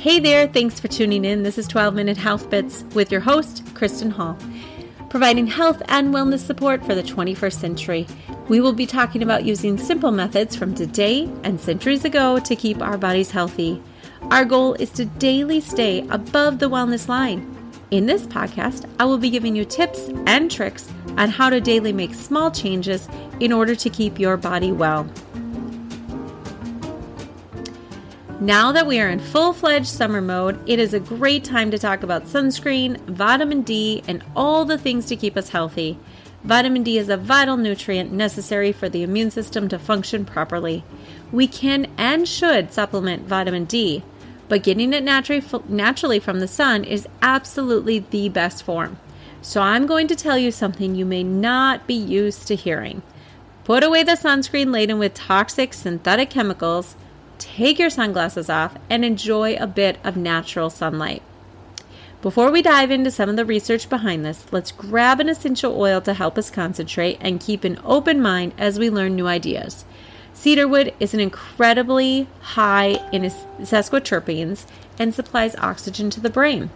Hey there, thanks for tuning in. This is 12 Minute Health Bits with your host, Kristen Hall, providing health and wellness support for the 21st century. We will be talking about using simple methods from today and centuries ago to keep our bodies healthy. Our goal is to daily stay above the wellness line. In this podcast, I will be giving you tips and tricks on how to daily make small changes in order to keep your body well. Now that we are in full fledged summer mode, it is a great time to talk about sunscreen, vitamin D, and all the things to keep us healthy. Vitamin D is a vital nutrient necessary for the immune system to function properly. We can and should supplement vitamin D, but getting it naturally from the sun is absolutely the best form. So, I'm going to tell you something you may not be used to hearing. Put away the sunscreen laden with toxic synthetic chemicals take your sunglasses off, and enjoy a bit of natural sunlight. Before we dive into some of the research behind this, let's grab an essential oil to help us concentrate and keep an open mind as we learn new ideas. Cedarwood is an incredibly high in sesquiterpenes and supplies oxygen to the brain.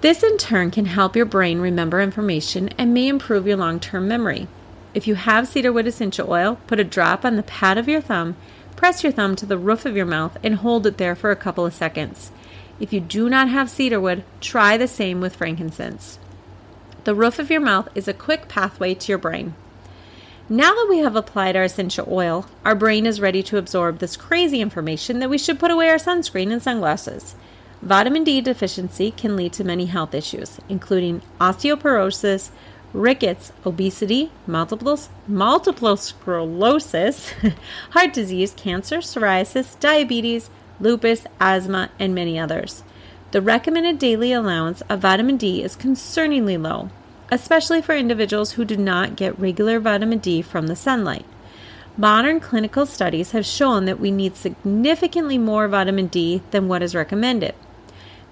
This in turn can help your brain remember information and may improve your long term memory. If you have cedarwood essential oil, put a drop on the pad of your thumb Press your thumb to the roof of your mouth and hold it there for a couple of seconds. If you do not have cedarwood, try the same with frankincense. The roof of your mouth is a quick pathway to your brain. Now that we have applied our essential oil, our brain is ready to absorb this crazy information that we should put away our sunscreen and sunglasses. Vitamin D deficiency can lead to many health issues, including osteoporosis, rickets, obesity, multiple, multiple sclerosis, heart disease, cancer, psoriasis, diabetes, lupus, asthma, and many others. The recommended daily allowance of vitamin D is concerningly low, especially for individuals who do not get regular vitamin D from the sunlight. Modern clinical studies have shown that we need significantly more vitamin D than what is recommended.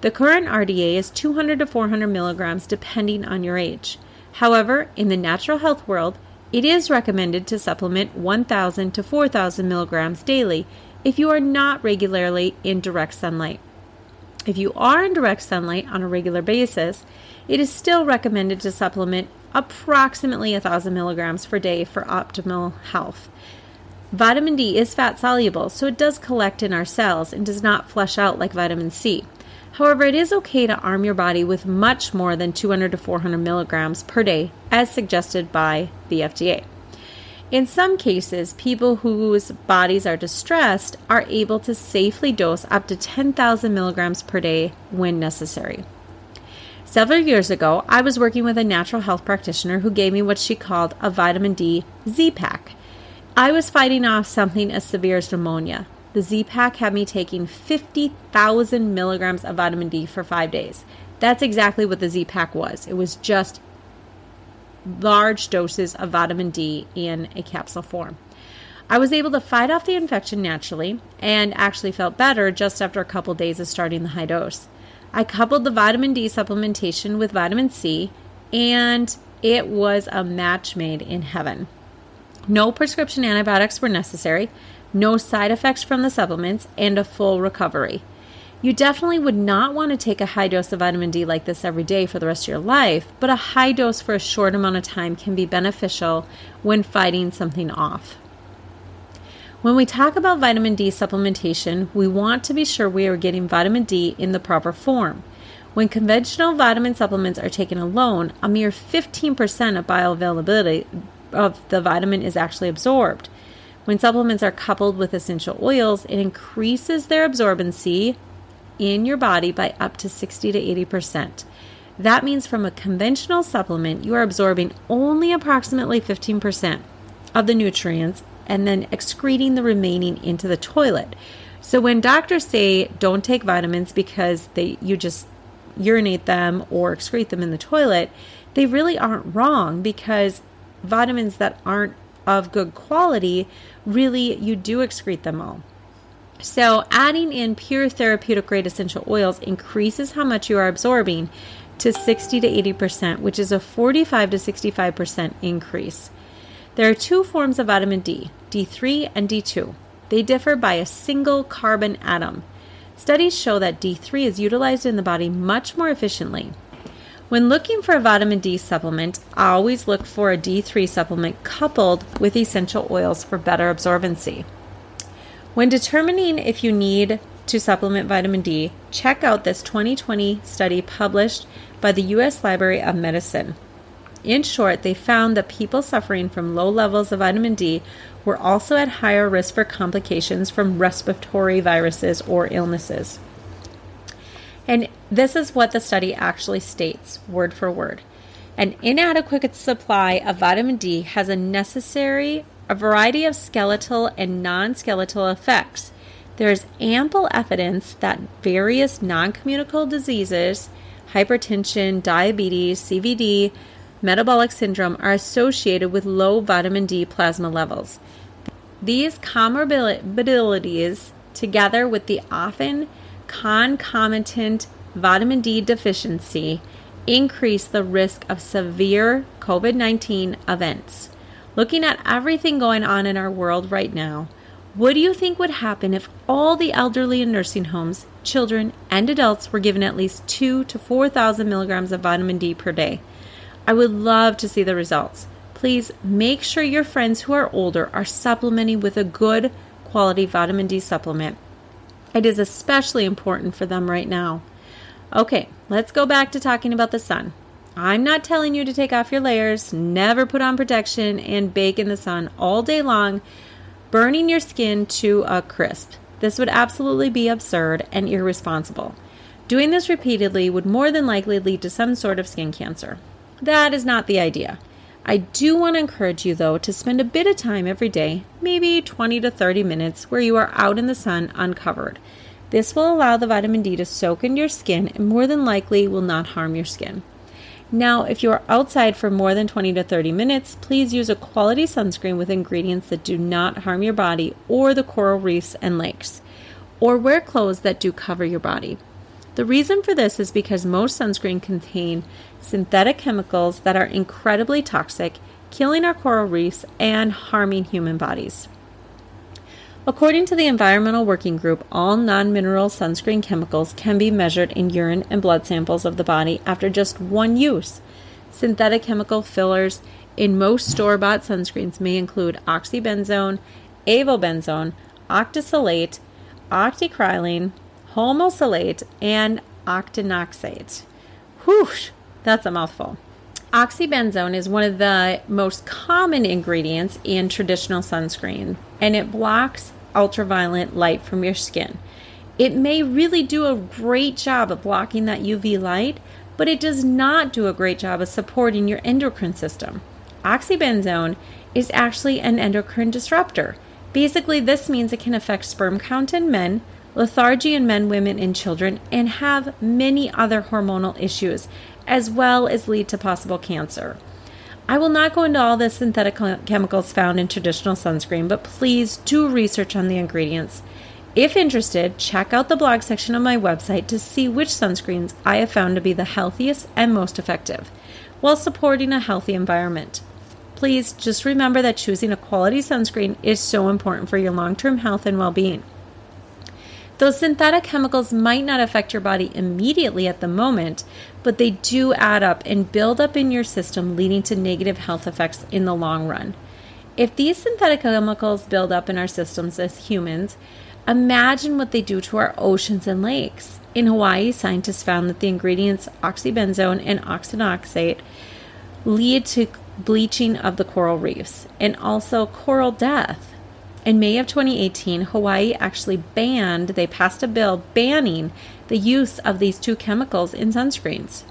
The current RDA is 200 to 400 milligrams depending on your age. However, in the natural health world, it is recommended to supplement 1,000 to 4,000 milligrams daily if you are not regularly in direct sunlight. If you are in direct sunlight on a regular basis, it is still recommended to supplement approximately 1,000 milligrams per day for optimal health. Vitamin D is fat soluble, so it does collect in our cells and does not flush out like vitamin C. However, it is okay to arm your body with much more than 200 to 400 milligrams per day, as suggested by the FDA. In some cases, people whose bodies are distressed are able to safely dose up to 10,000 milligrams per day when necessary. Several years ago, I was working with a natural health practitioner who gave me what she called a vitamin D Z pack. I was fighting off something as severe as pneumonia, the Z Pack had me taking 50,000 milligrams of vitamin D for five days. That's exactly what the Z Pack was. It was just large doses of vitamin D in a capsule form. I was able to fight off the infection naturally and actually felt better just after a couple days of starting the high dose. I coupled the vitamin D supplementation with vitamin C, and it was a match made in heaven. No prescription antibiotics were necessary no side effects from the supplements, and a full recovery. You definitely would not want to take a high dose of vitamin D like this every day for the rest of your life, but a high dose for a short amount of time can be beneficial when fighting something off. When we talk about vitamin D supplementation, we want to be sure we are getting vitamin D in the proper form. When conventional vitamin supplements are taken alone, a mere 15% of bioavailability of the vitamin is actually absorbed. When supplements are coupled with essential oils, it increases their absorbency in your body by up to 60 to 80%. That means from a conventional supplement, you are absorbing only approximately 15% of the nutrients and then excreting the remaining into the toilet. So when doctors say don't take vitamins because they you just urinate them or excrete them in the toilet, they really aren't wrong because vitamins that aren't of good quality, really you do excrete them all. So, adding in pure therapeutic grade essential oils increases how much you are absorbing to 60 to 80%, which is a 45 to 65% increase. There are two forms of vitamin D, D3 and D2. They differ by a single carbon atom. studies show that D3 is utilized in the body much more efficiently. When looking for a vitamin D supplement, I always look for a D3 supplement coupled with essential oils for better absorbency. When determining if you need to supplement vitamin D, check out this 2020 study published by the U.S. Library of Medicine. In short, they found that people suffering from low levels of vitamin D were also at higher risk for complications from respiratory viruses or illnesses. And this is what the study actually states, word for word. An inadequate supply of vitamin D has a necessary a variety of skeletal and non-skeletal effects. There is ample evidence that various non-communicable diseases, hypertension, diabetes, CVD, metabolic syndrome are associated with low vitamin D plasma levels. These comorbidities, together with the often concomitant vitamin D deficiency, increase the risk of severe COVID 19 events. Looking at everything going on in our world right now, what do you think would happen if all the elderly in nursing homes, children, and adults were given at least 2 to 4,000 milligrams of vitamin D per day? I would love to see the results. Please make sure your friends who are older are supplementing with a good quality vitamin D supplement. It is especially important for them right now. Okay, let's go back to talking about the sun. I'm not telling you to take off your layers, never put on protection, and bake in the sun all day long, burning your skin to a crisp. This would absolutely be absurd and irresponsible. Doing this repeatedly would more than likely lead to some sort of skin cancer. That is not the idea. I do want to encourage you, though, to spend a bit of time every day, maybe 20 to 30 minutes, where you are out in the sun uncovered. This will allow the vitamin D to soak into your skin and more than likely will not harm your skin. Now, if you are outside for more than 20 to 30 minutes, please use a quality sunscreen with ingredients that do not harm your body or the coral reefs and lakes, or wear clothes that do cover your body. The reason for this is because most sunscreen contain synthetic chemicals that are incredibly toxic, killing our coral reefs and harming human bodies. According to the Environmental Working Group, all non mineral sunscreen chemicals can be measured in urine and blood samples of the body after just one use. Synthetic chemical fillers in most store bought sunscreens may include oxybenzone, avobenzone, octisalate, octocrylene, homosalate, and octinoxate. Whoosh, that's a mouthful. Oxybenzone is one of the most common ingredients in traditional sunscreen, and it blocks ultraviolet light from your skin. It may really do a great job of blocking that UV light, but it does not do a great job of supporting your endocrine system. Oxybenzone is actually an endocrine disruptor. Basically, this means it can affect sperm count in men, lethargy in men, women, and children, and have many other hormonal issues, as well as lead to possible cancer. I will not go into all the synthetic chemicals found in traditional sunscreen, but please do research on the ingredients. If interested, check out the blog section of my website to see which sunscreens I have found to be the healthiest and most effective while supporting a healthy environment. Please just remember that choosing a quality sunscreen is so important for your long term health and well being. Those synthetic chemicals might not affect your body immediately at the moment, but they do add up and build up in your system, leading to negative health effects in the long run. If these synthetic chemicals build up in our systems as humans, imagine what they do to our oceans and lakes. In Hawaii, scientists found that the ingredients oxybenzone and octinoxate lead to bleaching of the coral reefs and also coral death. In May of 2018, Hawaii actually banned, they passed a bill banning the use of these two chemicals in sunscreens.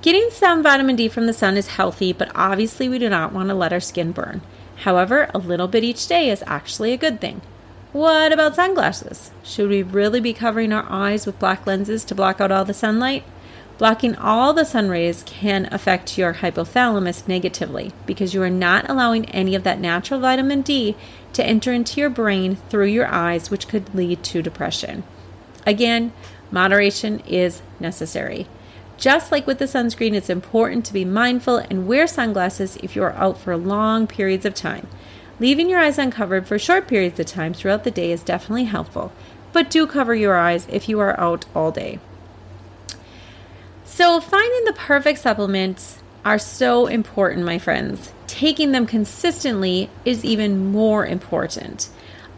Getting some vitamin D from the sun is healthy, but obviously we do not want to let our skin burn. However, a little bit each day is actually a good thing. What about sunglasses? Should we really be covering our eyes with black lenses to block out all the sunlight? Blocking all the sun rays can affect your hypothalamus negatively because you are not allowing any of that natural vitamin D to enter into your brain through your eyes, which could lead to depression. Again, moderation is necessary. Just like with the sunscreen, it's important to be mindful and wear sunglasses if you are out for long periods of time. Leaving your eyes uncovered for short periods of time throughout the day is definitely helpful, but do cover your eyes if you are out all day. So, finding the perfect supplements are so important, my friends. Taking them consistently is even more important.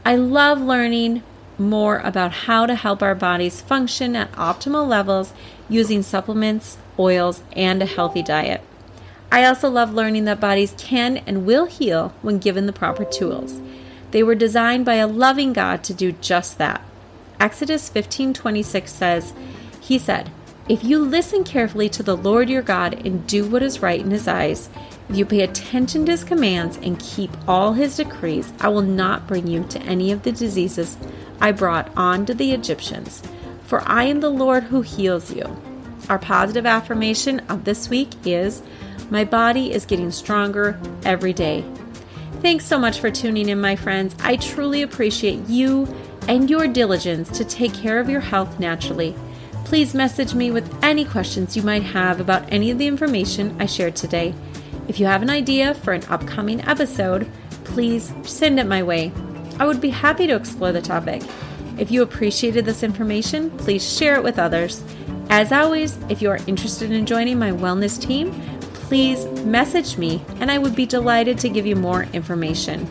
I love learning more about how to help our bodies function at optimal levels using supplements, oils, and a healthy diet. I also love learning that bodies can and will heal when given the proper tools. They were designed by a loving God to do just that. Exodus 15:26 says, he said, "If you listen carefully to the Lord your God and do what is right in his eyes, if you pay attention to his commands and keep all his decrees, I will not bring you to any of the diseases I brought on to the Egyptians, for I am the Lord who heals you." Our positive affirmation of this week is my body is getting stronger every day. Thanks so much for tuning in, my friends. I truly appreciate you and your diligence to take care of your health naturally. Please message me with any questions you might have about any of the information I shared today. If you have an idea for an upcoming episode, please send it my way. I would be happy to explore the topic. If you appreciated this information, please share it with others. As always, if you are interested in joining my wellness team, please message me and I would be delighted to give you more information.